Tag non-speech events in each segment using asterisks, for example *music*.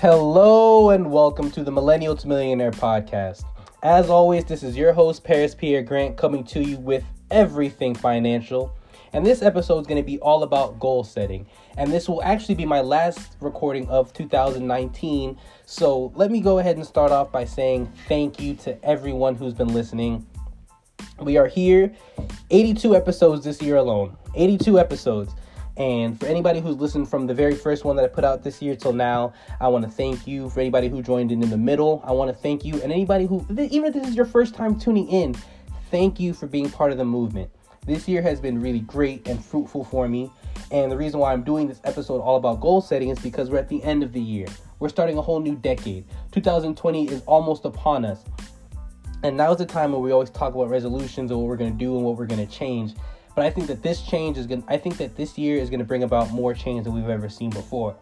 Hello and welcome to the Millennial to Millionaire podcast. As always, this is your host, Paris Pierre Grant, coming to you with everything financial. And this episode is going to be all about goal setting. And this will actually be my last recording of 2019. So let me go ahead and start off by saying thank you to everyone who's been listening. We are here, 82 episodes this year alone. 82 episodes. And for anybody who's listened from the very first one that I put out this year till now, I want to thank you. For anybody who joined in in the middle, I want to thank you. And anybody who, even if this is your first time tuning in, thank you for being part of the movement. This year has been really great and fruitful for me. And the reason why I'm doing this episode all about goal setting is because we're at the end of the year. We're starting a whole new decade. 2020 is almost upon us. And now is the time where we always talk about resolutions and what we're going to do and what we're going to change. But I think that this change is going to, I think that this year is going to bring about more change than we've ever seen before.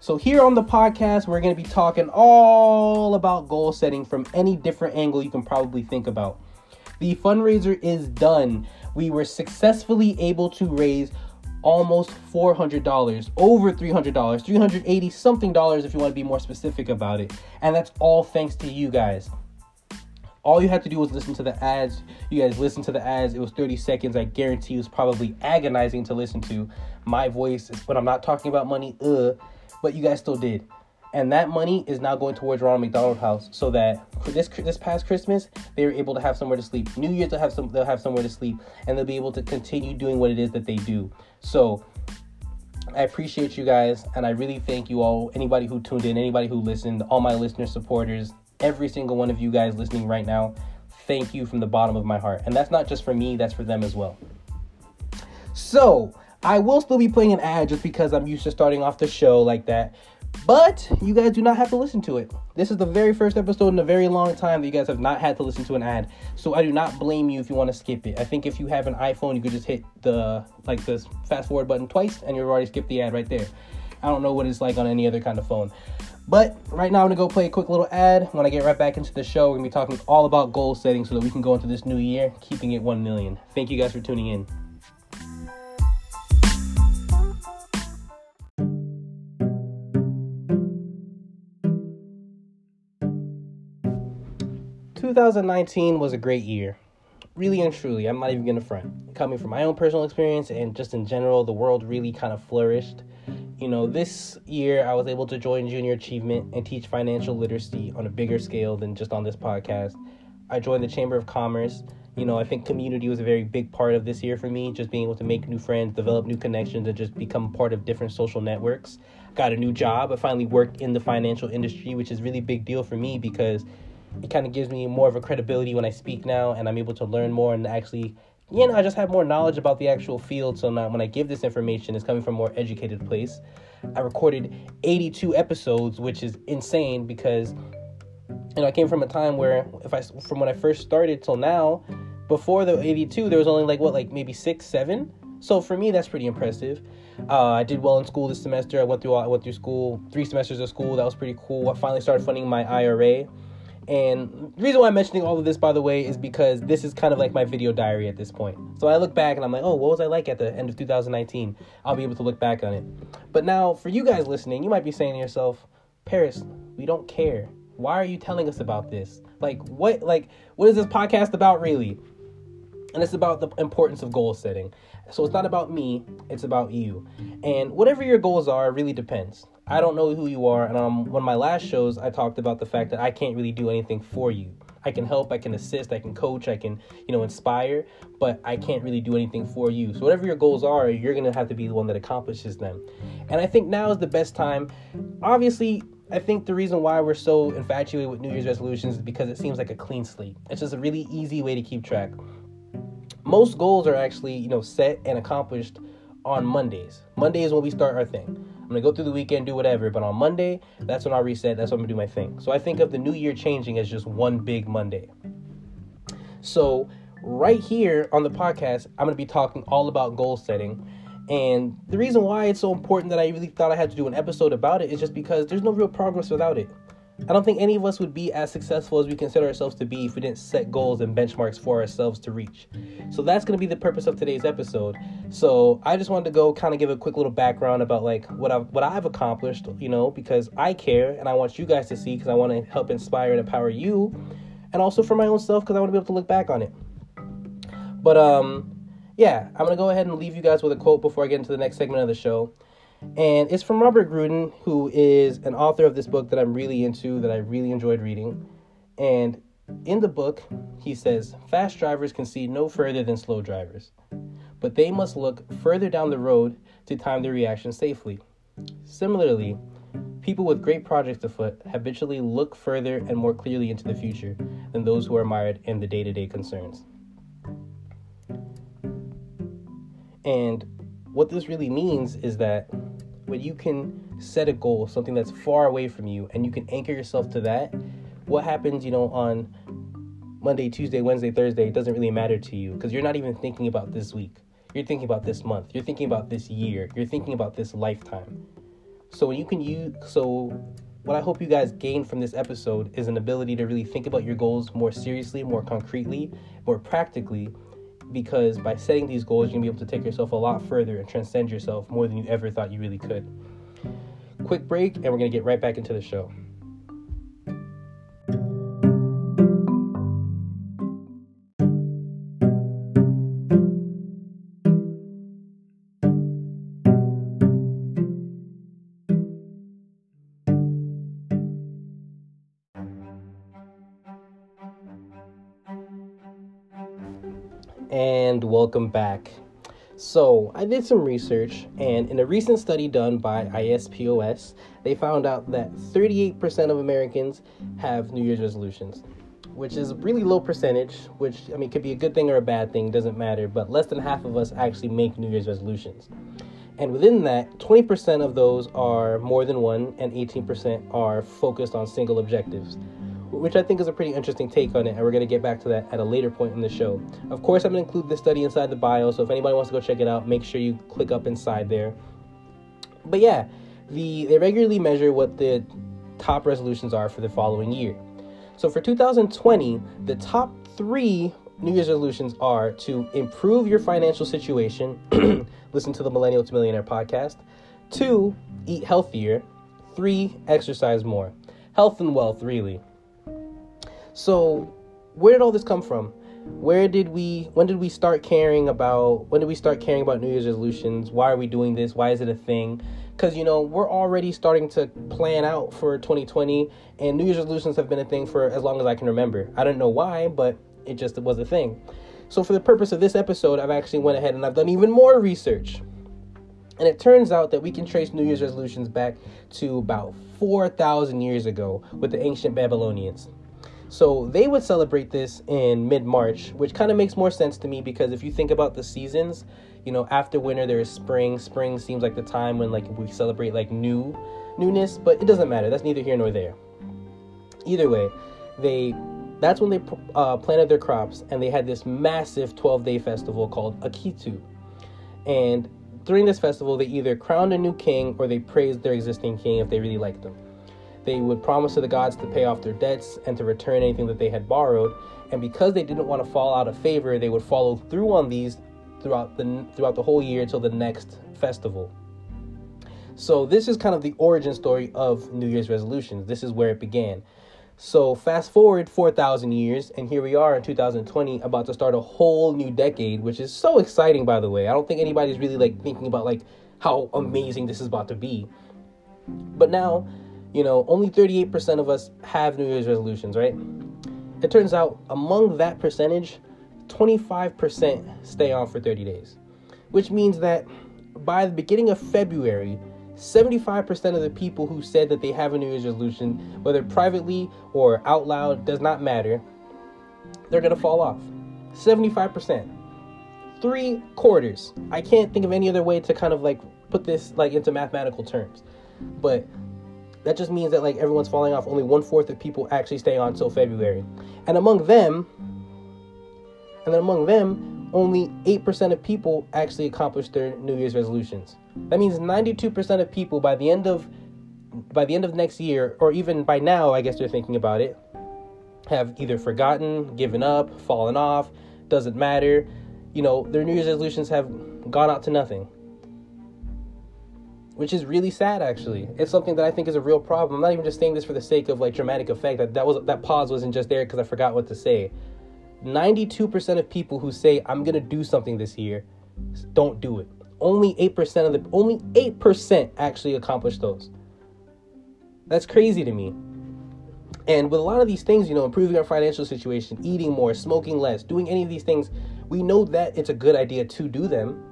So here on the podcast, we're going to be talking all about goal setting from any different angle you can probably think about. The fundraiser is done. We were successfully able to raise almost $400, over $300, 380 something dollars if you want to be more specific about it. And that's all thanks to you guys. All you had to do was listen to the ads. You guys listened to the ads. It was 30 seconds. I guarantee it was probably agonizing to listen to. My voice, when I'm not talking about money, uh, but you guys still did. And that money is now going towards Ronald McDonald House, so that this this past Christmas they were able to have somewhere to sleep. New Year's they'll have some they'll have somewhere to sleep, and they'll be able to continue doing what it is that they do. So I appreciate you guys, and I really thank you all. Anybody who tuned in, anybody who listened, all my listener supporters, every single one of you guys listening right now, thank you from the bottom of my heart. And that's not just for me, that's for them as well. So, I will still be playing an ad just because I'm used to starting off the show like that. But you guys do not have to listen to it. This is the very first episode in a very long time that you guys have not had to listen to an ad. So I do not blame you if you want to skip it. I think if you have an iPhone, you could just hit the like this fast forward button twice and you've already skipped the ad right there. I don't know what it's like on any other kind of phone. But right now, I'm gonna go play a quick little ad. When I get right back into the show, we're gonna be talking all about goal setting so that we can go into this new year keeping it 1 million. Thank you guys for tuning in. Two thousand nineteen was a great year really and truly, I'm not even gonna front. Coming from my own personal experience and just in general, the world really kind of flourished. You know, this year I was able to join Junior Achievement and teach financial literacy on a bigger scale than just on this podcast. I joined the Chamber of Commerce. You know, I think community was a very big part of this year for me, just being able to make new friends, develop new connections, and just become part of different social networks. Got a new job. I finally worked in the financial industry, which is really big deal for me because it kind of gives me more of a credibility when I speak now, and I'm able to learn more and actually, you know, I just have more knowledge about the actual field. So now when I give this information, it's coming from a more educated place. I recorded 82 episodes, which is insane because, you know, I came from a time where if I from when I first started till now, before the 82, there was only like what, like maybe six, seven. So for me, that's pretty impressive. Uh, I did well in school this semester. I went through I went through school three semesters of school. That was pretty cool. I finally started funding my IRA. And the reason why I'm mentioning all of this, by the way, is because this is kind of like my video diary at this point. So I look back and I'm like, oh, what was I like at the end of 2019? I'll be able to look back on it. But now, for you guys listening, you might be saying to yourself, Paris, we don't care. Why are you telling us about this? Like, what, like, what is this podcast about, really? And it's about the importance of goal setting. So it's not about me, it's about you. And whatever your goals are really depends. I don't know who you are. And on one of my last shows, I talked about the fact that I can't really do anything for you. I can help, I can assist, I can coach, I can, you know, inspire, but I can't really do anything for you. So whatever your goals are, you're going to have to be the one that accomplishes them. And I think now is the best time. Obviously, I think the reason why we're so infatuated with New Year's resolutions is because it seems like a clean slate. It's just a really easy way to keep track. Most goals are actually, you know, set and accomplished on Mondays. Monday is when we start our thing. I'm gonna go through the weekend, do whatever, but on Monday, that's when I reset. That's when I'm gonna do my thing. So I think of the new year changing as just one big Monday. So right here on the podcast, I'm gonna be talking all about goal setting. And the reason why it's so important that I really thought I had to do an episode about it is just because there's no real progress without it. I don't think any of us would be as successful as we consider ourselves to be if we didn't set goals and benchmarks for ourselves to reach. So that's going to be the purpose of today's episode. So I just wanted to go kind of give a quick little background about like what I've what I've accomplished, you know, because I care and I want you guys to see because I want to help inspire and empower you, and also for my own self because I want to be able to look back on it. But um, yeah, I'm gonna go ahead and leave you guys with a quote before I get into the next segment of the show. And it's from Robert Grudin, who is an author of this book that I'm really into, that I really enjoyed reading. And in the book, he says, Fast drivers can see no further than slow drivers, but they must look further down the road to time their reaction safely. Similarly, people with great projects afoot habitually look further and more clearly into the future than those who are mired in the day to day concerns. And what this really means is that when you can set a goal, something that's far away from you, and you can anchor yourself to that, what happens, you know, on Monday, Tuesday, Wednesday, Thursday, doesn't really matter to you because you're not even thinking about this week. You're thinking about this month. You're thinking about this year. You're thinking about this lifetime. So when you can use, so what I hope you guys gain from this episode is an ability to really think about your goals more seriously, more concretely, more practically, because by setting these goals, you're gonna be able to take yourself a lot further and transcend yourself more than you ever thought you really could. Quick break, and we're gonna get right back into the show. Welcome back. So, I did some research, and in a recent study done by ISPOS, they found out that 38% of Americans have New Year's resolutions, which is a really low percentage, which, I mean, could be a good thing or a bad thing, doesn't matter, but less than half of us actually make New Year's resolutions. And within that, 20% of those are more than one, and 18% are focused on single objectives which I think is a pretty interesting take on it, and we're going to get back to that at a later point in the show. Of course, I'm going to include this study inside the bio, so if anybody wants to go check it out, make sure you click up inside there. But yeah, the they regularly measure what the top resolutions are for the following year. So for 2020, the top three New Year's resolutions are to improve your financial situation, *clears throat* listen to the Millennial to Millionaire podcast, two, eat healthier, three, exercise more. Health and wealth, really. So, where did all this come from? Where did we when did we start caring about when did we start caring about New Year's resolutions? Why are we doing this? Why is it a thing? Cuz you know, we're already starting to plan out for 2020 and New Year's resolutions have been a thing for as long as I can remember. I don't know why, but it just was a thing. So for the purpose of this episode, I've actually went ahead and I've done even more research. And it turns out that we can trace New Year's resolutions back to about 4,000 years ago with the ancient Babylonians. So they would celebrate this in mid March, which kind of makes more sense to me because if you think about the seasons, you know, after winter there is spring. Spring seems like the time when like we celebrate like new newness, but it doesn't matter. That's neither here nor there. Either way, they that's when they uh, planted their crops and they had this massive 12 day festival called Akitu. And during this festival, they either crowned a new king or they praised their existing king if they really liked them. They would promise to the gods to pay off their debts and to return anything that they had borrowed. And because they didn't want to fall out of favor, they would follow through on these throughout the throughout the whole year until the next festival. So this is kind of the origin story of New Year's resolutions. This is where it began. So fast forward 4,000 years, and here we are in 2020, about to start a whole new decade, which is so exciting. By the way, I don't think anybody's really like thinking about like how amazing this is about to be. But now you know, only 38% of us have New Year's resolutions, right? It turns out among that percentage, 25% stay on for 30 days, which means that by the beginning of February, 75% of the people who said that they have a New Year's resolution, whether privately or out loud, does not matter, they're gonna fall off. 75%. Three quarters. I can't think of any other way to kind of like put this like into mathematical terms. But that just means that like everyone's falling off. Only one fourth of people actually stay on till February, and among them, and then among them, only eight percent of people actually accomplish their New Year's resolutions. That means ninety-two percent of people by the end of by the end of next year, or even by now, I guess they're thinking about it, have either forgotten, given up, fallen off, doesn't matter. You know, their New Year's resolutions have gone out to nothing. Which is really sad actually. It's something that I think is a real problem. I'm not even just saying this for the sake of like dramatic effect. That that was that pause wasn't just there because I forgot what to say. 92% of people who say I'm going to do something this year don't do it. Only 8% of the only 8% actually accomplish those. That's crazy to me. And with a lot of these things, you know, improving our financial situation, eating more, smoking less, doing any of these things, we know that it's a good idea to do them.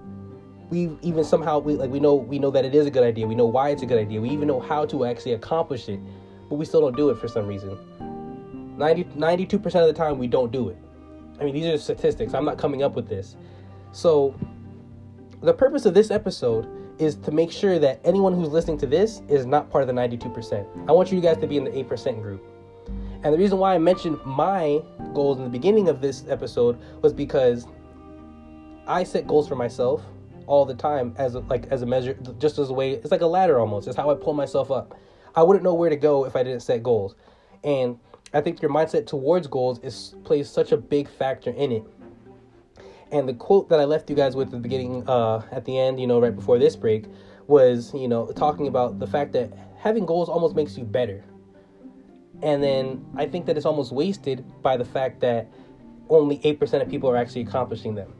We even somehow we like we know we know that it is a good idea. We know why it's a good idea. We even know how to actually accomplish it, but we still don't do it for some reason. 90, 92% of the time we don't do it. I mean, these are statistics. I'm not coming up with this. So, the purpose of this episode is to make sure that anyone who's listening to this is not part of the 92%. I want you guys to be in the 8% group. And the reason why I mentioned my goals in the beginning of this episode was because I set goals for myself all the time as a, like as a measure just as a way it's like a ladder almost. It's how I pull myself up. I wouldn't know where to go if I didn't set goals. And I think your mindset towards goals is plays such a big factor in it. And the quote that I left you guys with at the beginning, uh, at the end, you know, right before this break, was you know talking about the fact that having goals almost makes you better. And then I think that it's almost wasted by the fact that only 8% of people are actually accomplishing them.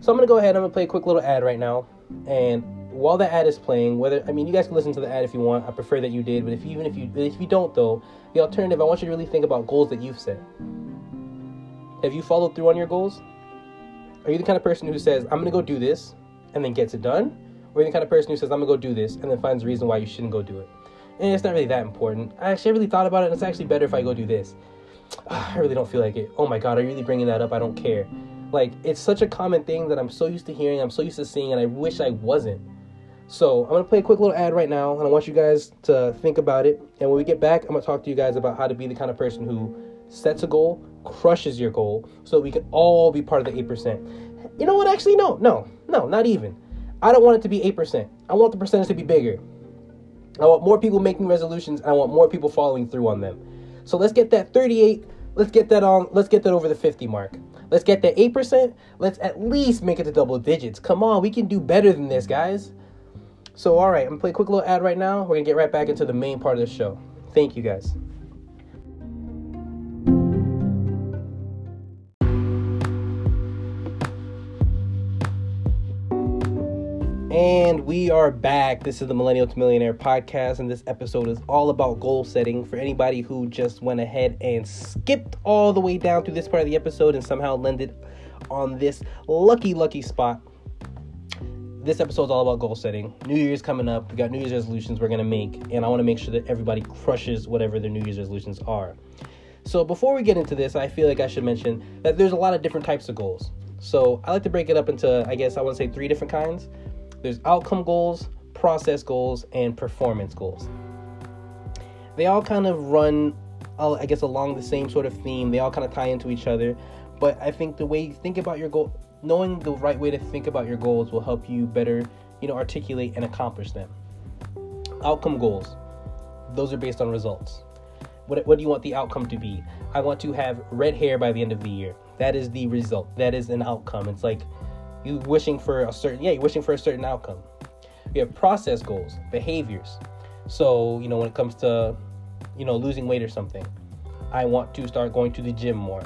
So I'm to go ahead, I'm to play a quick little ad right now. And while the ad is playing, whether I mean you guys can listen to the ad if you want. I prefer that you did, but if even if you if you don't though, the alternative I want you to really think about goals that you've set. Have you followed through on your goals? Are you the kind of person who says I'm gonna go do this and then gets it done, or are you the kind of person who says I'm gonna go do this and then finds a reason why you shouldn't go do it? And it's not really that important. I actually really thought about it, and it's actually better if I go do this. *sighs* I really don't feel like it. Oh my god, are you really bringing that up? I don't care. Like it's such a common thing that I'm so used to hearing, I'm so used to seeing, and I wish I wasn't. So I'm gonna play a quick little ad right now, and I want you guys to think about it. And when we get back, I'm gonna talk to you guys about how to be the kind of person who sets a goal, crushes your goal, so that we can all be part of the eight percent. You know what? Actually, no, no, no, not even. I don't want it to be eight percent. I want the percentage to be bigger. I want more people making resolutions. I want more people following through on them. So let's get that 38. Let's get that on. Let's get that over the 50 mark. Let's get that 8%. Let's at least make it to double digits. Come on, we can do better than this, guys. So, all right, I'm gonna play a quick little ad right now. We're gonna get right back into the main part of the show. Thank you guys. And we are back. This is the Millennial to Millionaire podcast, and this episode is all about goal setting. For anybody who just went ahead and skipped all the way down to this part of the episode and somehow landed on this lucky, lucky spot, this episode is all about goal setting. New Year's coming up. We got New Year's resolutions we're gonna make, and I want to make sure that everybody crushes whatever their New Year's resolutions are. So before we get into this, I feel like I should mention that there's a lot of different types of goals. So I like to break it up into, I guess I want to say three different kinds. There's outcome goals, process goals, and performance goals. They all kind of run, I guess, along the same sort of theme. They all kind of tie into each other. But I think the way you think about your goal, knowing the right way to think about your goals will help you better, you know, articulate and accomplish them. Outcome goals, those are based on results. What, what do you want the outcome to be? I want to have red hair by the end of the year. That is the result. That is an outcome. It's like you wishing for a certain yeah, you're wishing for a certain outcome. We have process goals, behaviors. So, you know, when it comes to, you know, losing weight or something, I want to start going to the gym more.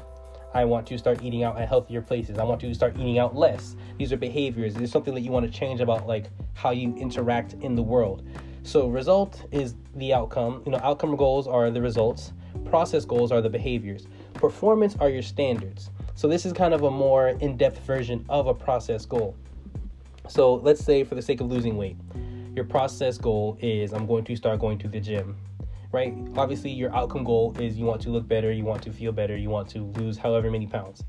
I want to start eating out at healthier places. I want to start eating out less. These are behaviors. It's something that you want to change about like how you interact in the world. So result is the outcome. You know, outcome goals are the results. Process goals are the behaviors. Performance are your standards. So this is kind of a more in-depth version of a process goal. So let's say for the sake of losing weight, your process goal is I'm going to start going to the gym. Right? Obviously your outcome goal is you want to look better, you want to feel better, you want to lose however many pounds.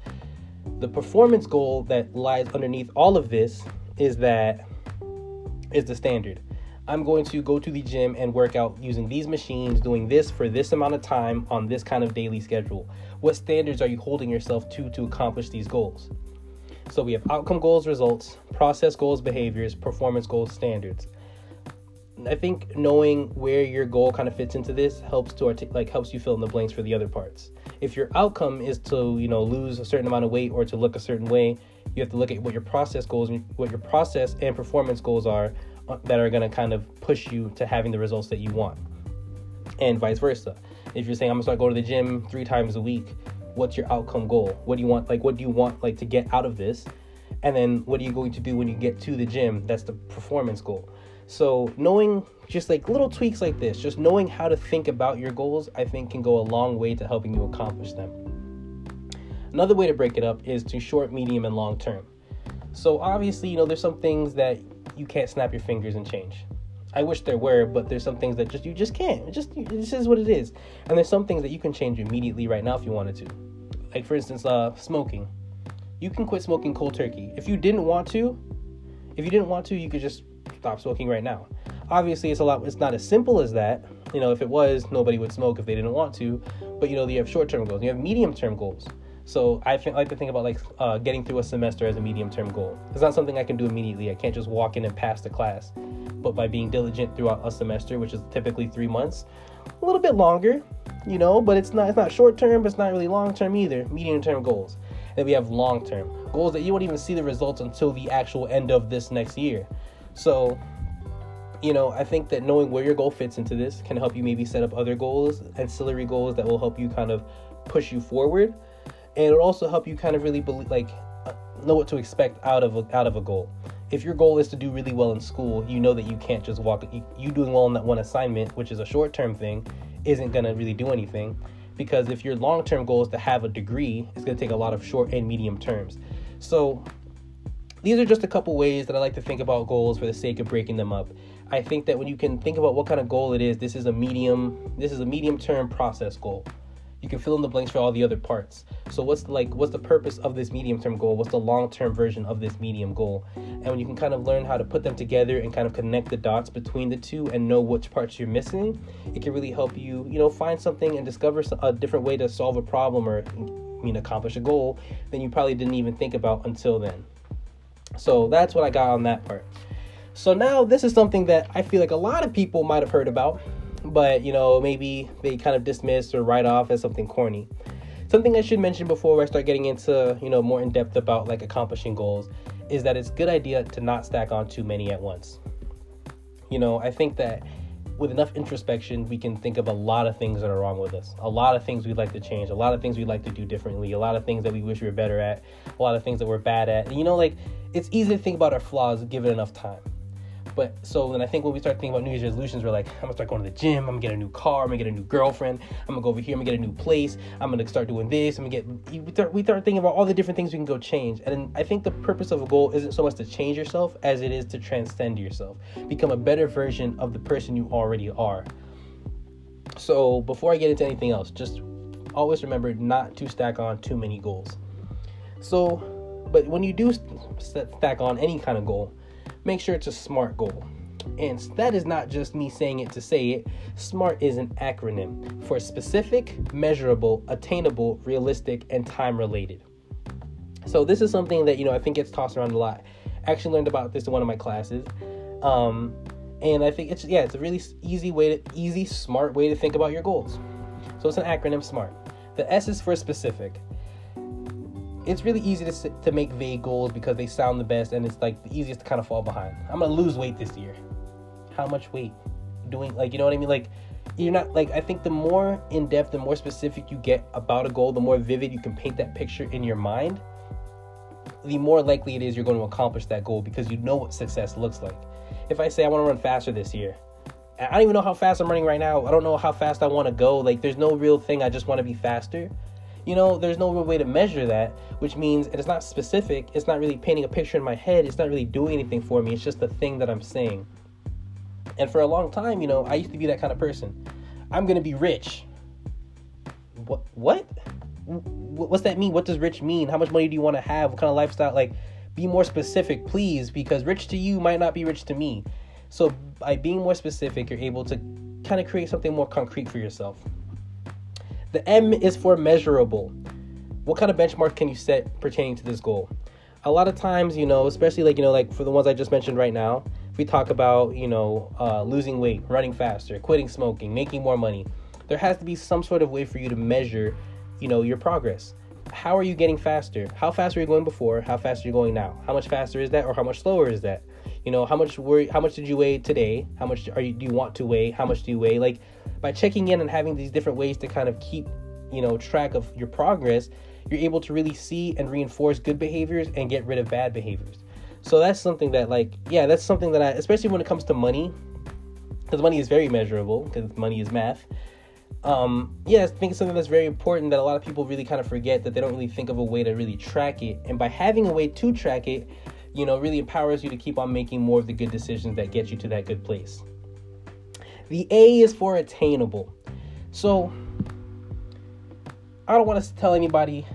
The performance goal that lies underneath all of this is that is the standard. I'm going to go to the gym and work out using these machines, doing this for this amount of time on this kind of daily schedule. What standards are you holding yourself to to accomplish these goals? So we have outcome goals, results, process goals, behaviors, performance goals, standards. I think knowing where your goal kind of fits into this helps to artic- like helps you fill in the blanks for the other parts. If your outcome is to you know lose a certain amount of weight or to look a certain way, you have to look at what your process goals, what your process and performance goals are that are going to kind of push you to having the results that you want, and vice versa. If you're saying I'm gonna start going to the gym three times a week, what's your outcome goal? What do you want? Like, what do you want like to get out of this? And then what are you going to do when you get to the gym? That's the performance goal. So knowing just like little tweaks like this, just knowing how to think about your goals, I think can go a long way to helping you accomplish them. Another way to break it up is to short, medium, and long term. So obviously, you know, there's some things that you can't snap your fingers and change. I wish there were, but there's some things that just you just can't. It just this is what it is. And there's some things that you can change immediately right now if you wanted to. Like for instance, uh, smoking. You can quit smoking cold turkey. If you didn't want to, if you didn't want to, you could just stop smoking right now. Obviously, it's a lot. It's not as simple as that. You know, if it was, nobody would smoke if they didn't want to. But you know, you have short-term goals. You have medium-term goals. So I think, like to think about like uh, getting through a semester as a medium-term goal. It's not something I can do immediately. I can't just walk in and pass the class. But by being diligent throughout a semester, which is typically three months, a little bit longer, you know. But it's not it's not short-term, but it's not really long-term either. Medium-term goals. And we have long-term goals that you won't even see the results until the actual end of this next year. So you know, I think that knowing where your goal fits into this can help you maybe set up other goals, ancillary goals that will help you kind of push you forward and it'll also help you kind of really believe, like uh, know what to expect out of a, out of a goal. If your goal is to do really well in school, you know that you can't just walk. You, doing well on that one assignment, which is a short term thing, isn't gonna really do anything, because if your long term goal is to have a degree, it's gonna take a lot of short and medium terms. So these are just a couple ways that I like to think about goals for the sake of breaking them up. I think that when you can think about what kind of goal it is, this is a medium. This is a medium term process goal you can fill in the blanks for all the other parts. So what's like what's the purpose of this medium term goal? What's the long term version of this medium goal? And when you can kind of learn how to put them together and kind of connect the dots between the two and know which parts you're missing, it can really help you, you know, find something and discover a different way to solve a problem or I mean accomplish a goal than you probably didn't even think about until then. So that's what I got on that part. So now this is something that I feel like a lot of people might have heard about but you know maybe they kind of dismiss or write off as something corny. Something I should mention before I start getting into you know more in depth about like accomplishing goals is that it's a good idea to not stack on too many at once. You know, I think that with enough introspection, we can think of a lot of things that are wrong with us. A lot of things we'd like to change. A lot of things we'd like to do differently. A lot of things that we wish we were better at. A lot of things that we're bad at. And you know, like it's easy to think about our flaws given enough time. But so then I think when we start thinking about New Year's resolutions, we're like, I'm gonna start going to the gym, I'm gonna get a new car, I'm gonna get a new girlfriend, I'm gonna go over here, I'm gonna get a new place, I'm gonna start doing this, I'm gonna get. We start, we start thinking about all the different things we can go change. And I think the purpose of a goal isn't so much to change yourself as it is to transcend yourself, become a better version of the person you already are. So before I get into anything else, just always remember not to stack on too many goals. So, but when you do stack on any kind of goal, make sure it's a SMART goal. And that is not just me saying it to say it. SMART is an acronym for specific, measurable, attainable, realistic, and time related. So this is something that you know I think gets tossed around a lot. I actually learned about this in one of my classes, um, and I think it's yeah, it's a really easy way to easy, smart way to think about your goals. So it's an acronym SMART. The S is for specific it's really easy to to make vague goals because they sound the best and it's like the easiest to kind of fall behind. I'm gonna lose weight this year. How much weight? Doing like you know what I mean? Like you're not like I think the more in depth, the more specific you get about a goal, the more vivid you can paint that picture in your mind. The more likely it is you're going to accomplish that goal because you know what success looks like. If I say I want to run faster this year, I don't even know how fast I'm running right now. I don't know how fast I want to go. Like there's no real thing. I just want to be faster you know, there's no real way to measure that, which means it's not specific. It's not really painting a picture in my head. It's not really doing anything for me. It's just the thing that I'm saying. And for a long time, you know, I used to be that kind of person. I'm gonna be rich. What? What? What's that mean? What does rich mean? How much money do you want to have? What kind of lifestyle? Like, be more specific, please, because rich to you might not be rich to me. So by being more specific, you're able to kind of create something more concrete for yourself. The M is for measurable. What kind of benchmark can you set pertaining to this goal? A lot of times, you know, especially like, you know, like for the ones I just mentioned right now, if we talk about, you know, uh, losing weight, running faster, quitting smoking, making more money, there has to be some sort of way for you to measure, you know, your progress. How are you getting faster? How fast were you going before? How fast are you going now? How much faster is that, or how much slower is that? You know, how much were how much did you weigh today? How much are you do you want to weigh? How much do you weigh? Like by checking in and having these different ways to kind of keep, you know, track of your progress, you're able to really see and reinforce good behaviors and get rid of bad behaviors. So that's something that like yeah, that's something that I especially when it comes to money because money is very measurable because money is math. Um, yeah, I think it's something that's very important that a lot of people really kind of forget that they don't really think of a way to really track it. And by having a way to track it, you know, really empowers you to keep on making more of the good decisions that get you to that good place. The A is for attainable. So, I don't want to tell anybody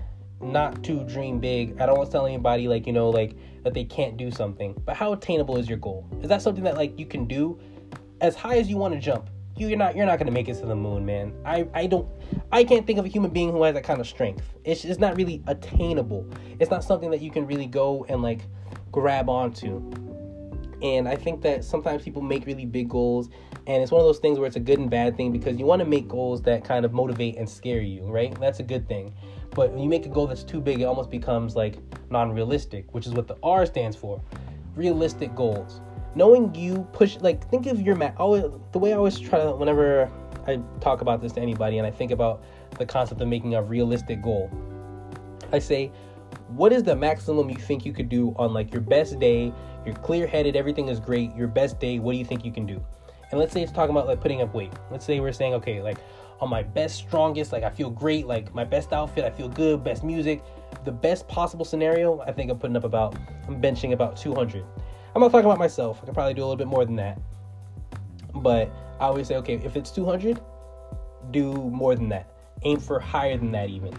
not to dream big. I don't want to tell anybody like, you know, like that they can't do something. But how attainable is your goal? Is that something that like you can do as high as you want to jump? You're not you're not going to make it to the moon, man. I I don't I can't think of a human being who has that kind of strength. It's it's not really attainable. It's not something that you can really go and like grab onto. And I think that sometimes people make really big goals, and it's one of those things where it's a good and bad thing because you want to make goals that kind of motivate and scare you, right? That's a good thing. But when you make a goal that's too big, it almost becomes like non realistic, which is what the R stands for realistic goals. Knowing you push, like, think of your mat. Always, the way I always try to, whenever I talk about this to anybody and I think about the concept of making a realistic goal, I say, what is the maximum you think you could do on like your best day? You're clear headed, everything is great. Your best day, what do you think you can do? And let's say it's talking about like putting up weight. Let's say we're saying, okay, like on my best, strongest, like I feel great, like my best outfit, I feel good, best music, the best possible scenario, I think I'm putting up about, I'm benching about 200. I'm not talking about myself. I could probably do a little bit more than that. But I always say, okay, if it's 200, do more than that. Aim for higher than that, even.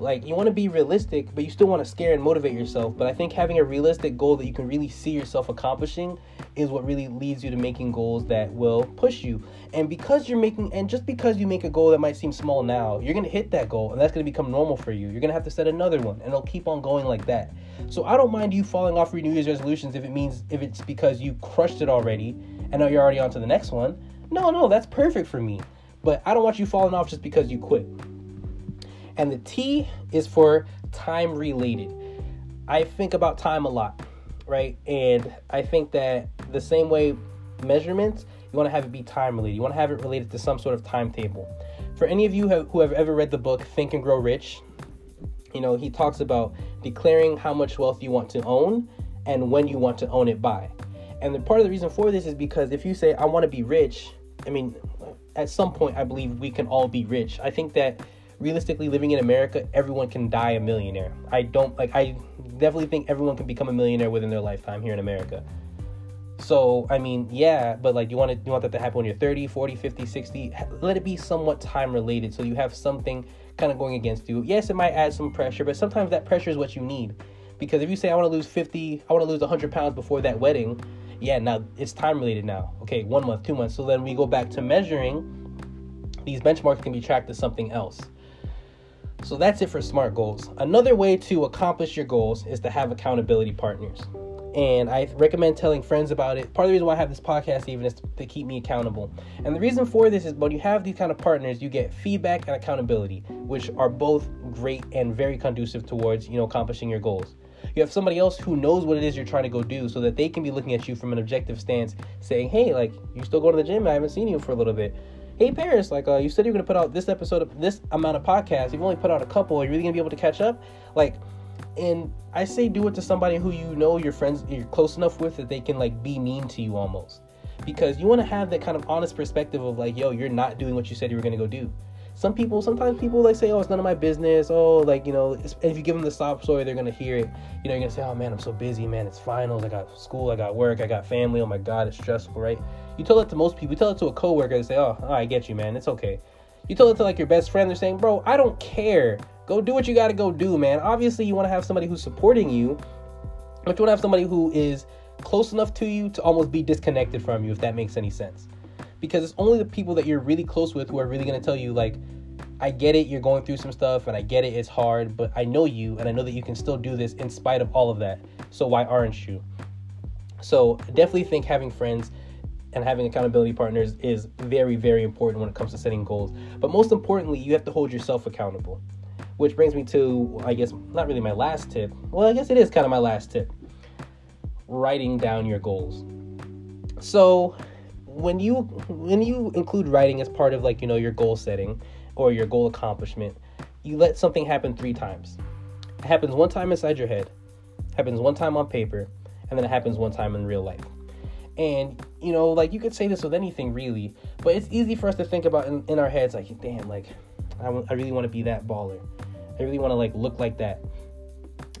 Like you want to be realistic, but you still want to scare and motivate yourself. But I think having a realistic goal that you can really see yourself accomplishing is what really leads you to making goals that will push you. And because you're making and just because you make a goal that might seem small now, you're going to hit that goal and that's going to become normal for you. You're going to have to set another one and it'll keep on going like that. So I don't mind you falling off your New Year's resolutions if it means if it's because you crushed it already and now you're already on to the next one. No, no, that's perfect for me. But I don't want you falling off just because you quit. And the T is for time related. I think about time a lot, right? And I think that the same way measurements, you want to have it be time related. You want to have it related to some sort of timetable. For any of you who have ever read the book Think and Grow Rich, you know, he talks about declaring how much wealth you want to own and when you want to own it by. And the part of the reason for this is because if you say, I want to be rich, I mean, at some point, I believe we can all be rich. I think that realistically living in America, everyone can die a millionaire. I don't like I definitely think everyone can become a millionaire within their lifetime here in America. So, I mean, yeah, but like you want to you want that to happen when you're 30, 40, 50, 60, let it be somewhat time related so you have something kind of going against you. Yes, it might add some pressure, but sometimes that pressure is what you need. Because if you say I want to lose 50, I want to lose 100 pounds before that wedding, yeah, now it's time related now. Okay, 1 month, 2 months. So then we go back to measuring these benchmarks can be tracked to something else. So that's it for SMART goals. Another way to accomplish your goals is to have accountability partners. And I recommend telling friends about it. Part of the reason why I have this podcast even is to keep me accountable. And the reason for this is when you have these kind of partners, you get feedback and accountability, which are both great and very conducive towards, you know, accomplishing your goals. You have somebody else who knows what it is you're trying to go do so that they can be looking at you from an objective stance, saying, hey, like, you still go to the gym? I haven't seen you for a little bit hey Paris, like uh, you said you're gonna put out this episode of this amount of podcasts. You've only put out a couple. Are you really gonna be able to catch up? Like, and I say do it to somebody who you know your friends, you're close enough with that they can like be mean to you almost, because you want to have that kind of honest perspective of like, yo, you're not doing what you said you were gonna go do some people sometimes people like say oh it's none of my business. Oh like you know if you give them the sob story they're gonna hear it. You know you're gonna say oh man i'm so busy man. It's finals. I got school. I got work. I got family. Oh my god it's stressful right? You tell it to most people. You tell it to a coworker. They say oh, oh i get you man. It's okay. You tell it to like your best friend. They're saying bro i don't care. Go do what you gotta go do man. Obviously you want to have somebody who's supporting you but you want to have somebody who is close enough to you to almost be disconnected from you if that makes any sense because it's only the people that you're really close with who are really going to tell you like I get it, you're going through some stuff, and I get it, it's hard, but I know you, and I know that you can still do this in spite of all of that. So why aren't you? So definitely think having friends and having accountability partners is very, very important when it comes to setting goals. But most importantly, you have to hold yourself accountable. Which brings me to, I guess, not really my last tip. Well, I guess it is kind of my last tip writing down your goals. So, when you when you include writing as part of like you know your goal setting or your goal accomplishment you let something happen three times. It happens one time inside your head happens one time on paper and then it happens one time in real life. And you know like you could say this with anything really but it's easy for us to think about in, in our heads like damn like I, w- I really want to be that baller. I really want to like look like that.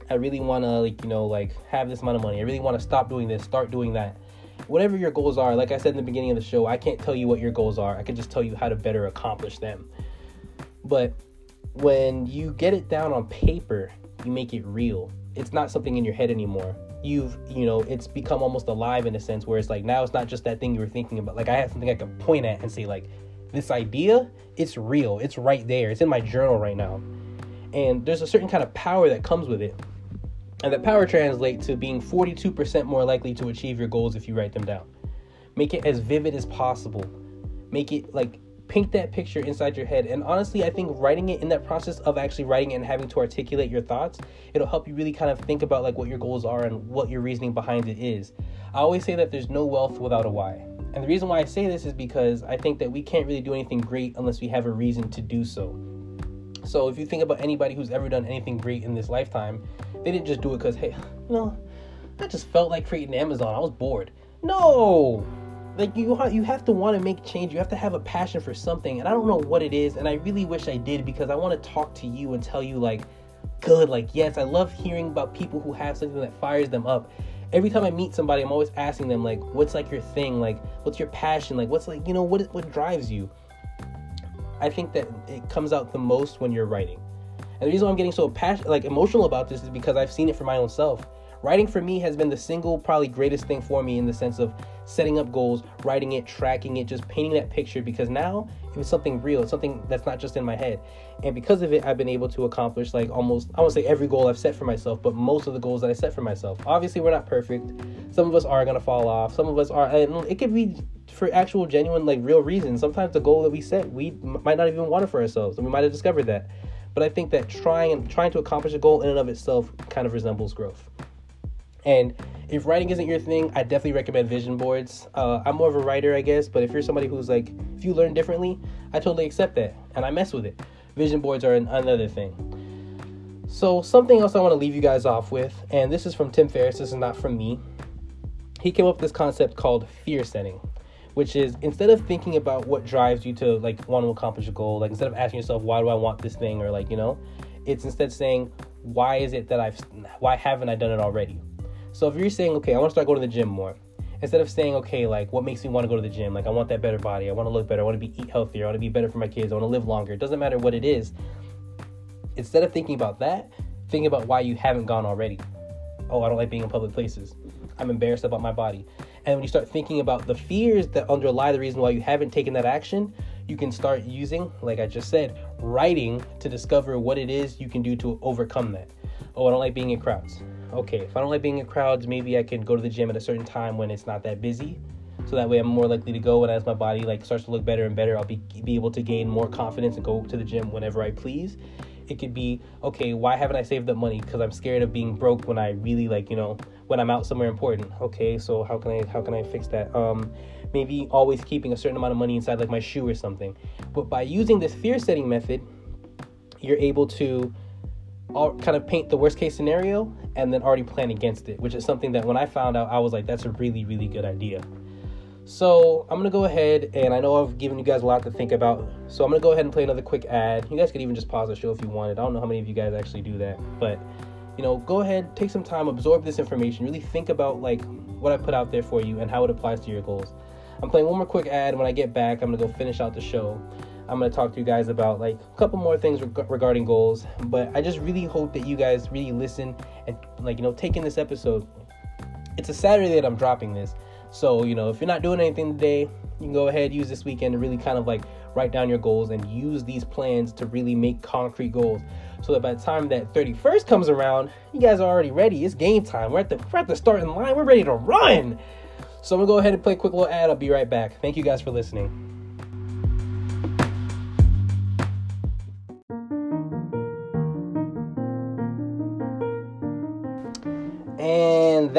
I really want to like you know like have this amount of money. I really want to stop doing this start doing that whatever your goals are, like I said in the beginning of the show, I can't tell you what your goals are. I can just tell you how to better accomplish them. But when you get it down on paper, you make it real. It's not something in your head anymore. You've, you know, it's become almost alive in a sense where it's like now it's not just that thing you were thinking about. Like I have something I can point at and say, like, this idea, it's real. It's right there. It's in my journal right now. And there's a certain kind of power that comes with it and that power translates to being 42% more likely to achieve your goals if you write them down. Make it as vivid as possible. Make it like paint that picture inside your head. And honestly, I think writing it in that process of actually writing it and having to articulate your thoughts, it'll help you really kind of think about like what your goals are and what your reasoning behind it is. I always say that there's no wealth without a why. And the reason why I say this is because I think that we can't really do anything great unless we have a reason to do so. So if you think about anybody who's ever done anything great in this lifetime, they didn't just do it because, hey, you know, I just felt like creating Amazon. I was bored. No, like you you have to want to make change. You have to have a passion for something, and I don't know what it is. And I really wish I did because I want to talk to you and tell you like, good, like yes, I love hearing about people who have something that fires them up. Every time I meet somebody, I'm always asking them like, what's like your thing? Like, what's your passion? Like, what's like you know what what drives you? I think that it comes out the most when you're writing. And the reason why I'm getting so passionate, like emotional about this, is because I've seen it for my own self. Writing for me has been the single, probably greatest thing for me in the sense of setting up goals, writing it, tracking it, just painting that picture. Because now it's something real, it's something that's not just in my head. And because of it, I've been able to accomplish like almost, I won't say every goal I've set for myself, but most of the goals that I set for myself. Obviously, we're not perfect. Some of us are gonna fall off. Some of us are, and it could be for actual, genuine, like real reasons. Sometimes the goal that we set, we might not even want it for ourselves, and we might have discovered that. But I think that trying trying to accomplish a goal in and of itself kind of resembles growth. And if writing isn't your thing, I definitely recommend vision boards. Uh, I'm more of a writer, I guess, but if you're somebody who's like, if you learn differently, I totally accept that and I mess with it. Vision boards are an, another thing. So, something else I want to leave you guys off with, and this is from Tim Ferriss, this is not from me. He came up with this concept called fear setting which is instead of thinking about what drives you to like want to accomplish a goal, like instead of asking yourself why do I want this thing or like you know, it's instead saying why is it that I've why haven't I done it already? So if you're saying okay, I want to start going to the gym more, instead of saying okay like what makes me want to go to the gym, like I want that better body, I want to look better, I want to be eat healthier, I want to be better for my kids, I want to live longer. It doesn't matter what it is. Instead of thinking about that, think about why you haven't gone already. Oh, I don't like being in public places. I'm embarrassed about my body. And when you start thinking about the fears that underlie the reason why you haven't taken that action, you can start using, like I just said, writing to discover what it is you can do to overcome that. Oh, I don't like being in crowds. Okay, if I don't like being in crowds, maybe I can go to the gym at a certain time when it's not that busy. So that way I'm more likely to go and as my body like starts to look better and better, I'll be be able to gain more confidence and go to the gym whenever I please. It could be, okay, why haven't I saved up money? Because I'm scared of being broke when I really like, you know, when I'm out somewhere important. Okay, so how can I how can I fix that? Um, maybe always keeping a certain amount of money inside like my shoe or something. But by using this fear setting method, you're able to all kind of paint the worst case scenario and then already plan against it, which is something that when I found out, I was like, that's a really, really good idea. So I'm gonna go ahead and I know I've given you guys a lot to think about. So I'm gonna go ahead and play another quick ad. You guys could even just pause the show if you wanted. I don't know how many of you guys actually do that, but you know, go ahead, take some time, absorb this information, really think about like what I put out there for you and how it applies to your goals. I'm playing one more quick ad. When I get back, I'm gonna go finish out the show. I'm gonna talk to you guys about like a couple more things reg- regarding goals. But I just really hope that you guys really listen and like you know take in this episode. It's a Saturday that I'm dropping this, so you know if you're not doing anything today, you can go ahead use this weekend to really kind of like write down your goals and use these plans to really make concrete goals. so that by the time that 31st comes around, you guys are already ready. It's game time. We're at the we're at the starting line. We're ready to run. So I'm gonna go ahead and play a quick little ad. I'll be right back. Thank you guys for listening.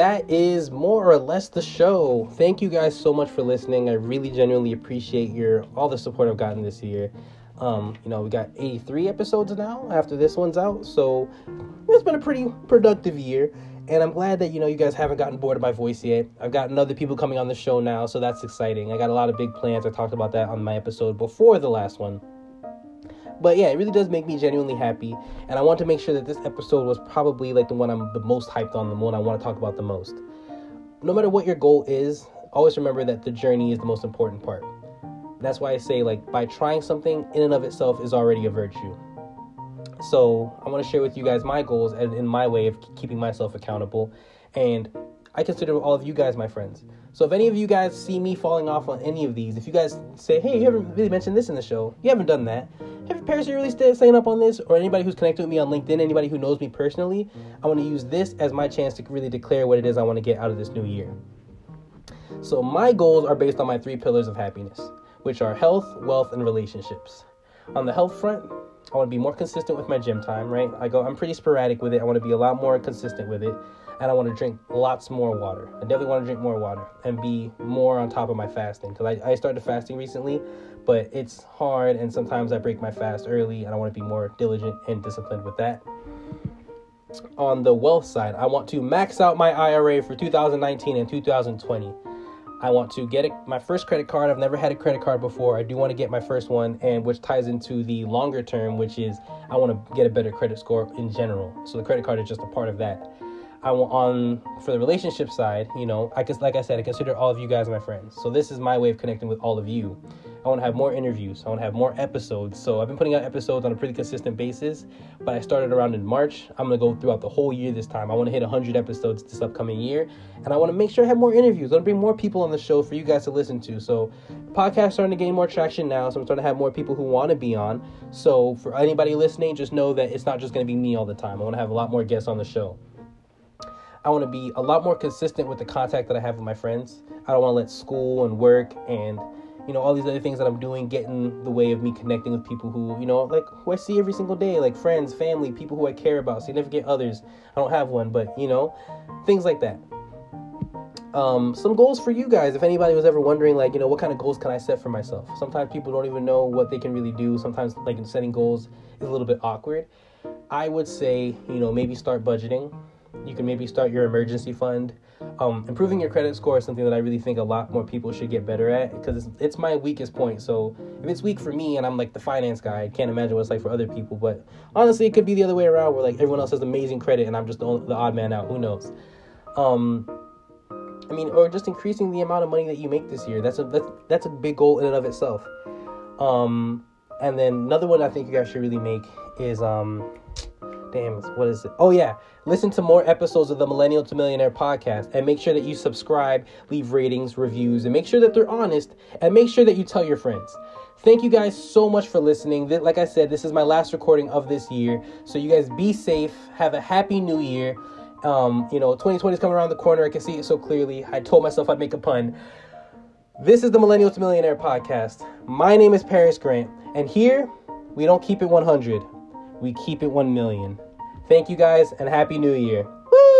That is more or less the show. Thank you guys so much for listening. I really genuinely appreciate your all the support I've gotten this year. Um, you know, we got 83 episodes now after this one's out, so it's been a pretty productive year. And I'm glad that you know you guys haven't gotten bored of my voice yet. I've gotten other people coming on the show now, so that's exciting. I got a lot of big plans. I talked about that on my episode before the last one. But yeah, it really does make me genuinely happy, and I want to make sure that this episode was probably like the one I'm the most hyped on, the one I want to talk about the most. No matter what your goal is, always remember that the journey is the most important part. That's why I say like by trying something in and of itself is already a virtue. So I want to share with you guys my goals and in my way of keeping myself accountable, and I consider all of you guys my friends. So if any of you guys see me falling off on any of these, if you guys say, "Hey, you haven't really mentioned this in the show," you haven't done that. Have Paris really staying up on this, or anybody who's connected with me on LinkedIn, anybody who knows me personally, I want to use this as my chance to really declare what it is I want to get out of this new year. So my goals are based on my three pillars of happiness, which are health, wealth, and relationships. On the health front, I want to be more consistent with my gym time, right? I go I'm pretty sporadic with it. I want to be a lot more consistent with it and I want to drink lots more water. I definitely want to drink more water and be more on top of my fasting because I, I started fasting recently, but it's hard and sometimes I break my fast early and I want to be more diligent and disciplined with that. On the wealth side, I want to max out my IRA for 2019 and 2020. I want to get my first credit card. I've never had a credit card before. I do want to get my first one, and which ties into the longer term, which is I want to get a better credit score in general. So the credit card is just a part of that. I want on for the relationship side, you know, I guess like I said, I consider all of you guys my friends. So this is my way of connecting with all of you. I want to have more interviews. I want to have more episodes. So I've been putting out episodes on a pretty consistent basis, but I started around in March. I'm going to go throughout the whole year this time. I want to hit 100 episodes this upcoming year, and I want to make sure I have more interviews. I want to bring more people on the show for you guys to listen to. So podcast starting to gain more traction now, so I'm starting to have more people who want to be on. So for anybody listening, just know that it's not just going to be me all the time. I want to have a lot more guests on the show. I want to be a lot more consistent with the contact that I have with my friends. I don't want to let school and work and you know all these other things that I'm doing get in the way of me connecting with people who you know like who I see every single day, like friends, family, people who I care about, significant others. I don't have one, but you know things like that. Um, some goals for you guys. If anybody was ever wondering, like you know, what kind of goals can I set for myself? Sometimes people don't even know what they can really do. Sometimes like setting goals is a little bit awkward. I would say you know maybe start budgeting you can maybe start your emergency fund. Um, improving your credit score is something that I really think a lot more people should get better at because it's, it's, my weakest point. So if it's weak for me and I'm like the finance guy, I can't imagine what it's like for other people. But honestly, it could be the other way around where like everyone else has amazing credit and I'm just the, the odd man out. Who knows? Um, I mean, or just increasing the amount of money that you make this year. That's a that's, that's a big goal in and of itself. Um, and then another one I think you guys should really make is um, damn, what is it? Oh yeah, listen to more episodes of the Millennial to Millionaire podcast and make sure that you subscribe, leave ratings, reviews, and make sure that they're honest and make sure that you tell your friends. Thank you guys so much for listening. Like I said, this is my last recording of this year. So you guys be safe. Have a happy new year. Um, you know, 2020 is coming around the corner. I can see it so clearly. I told myself I'd make a pun. This is the Millennial to Millionaire podcast. My name is Paris Grant, and here we don't keep it 100 we keep it 1 million. Thank you guys and Happy New Year. Woo!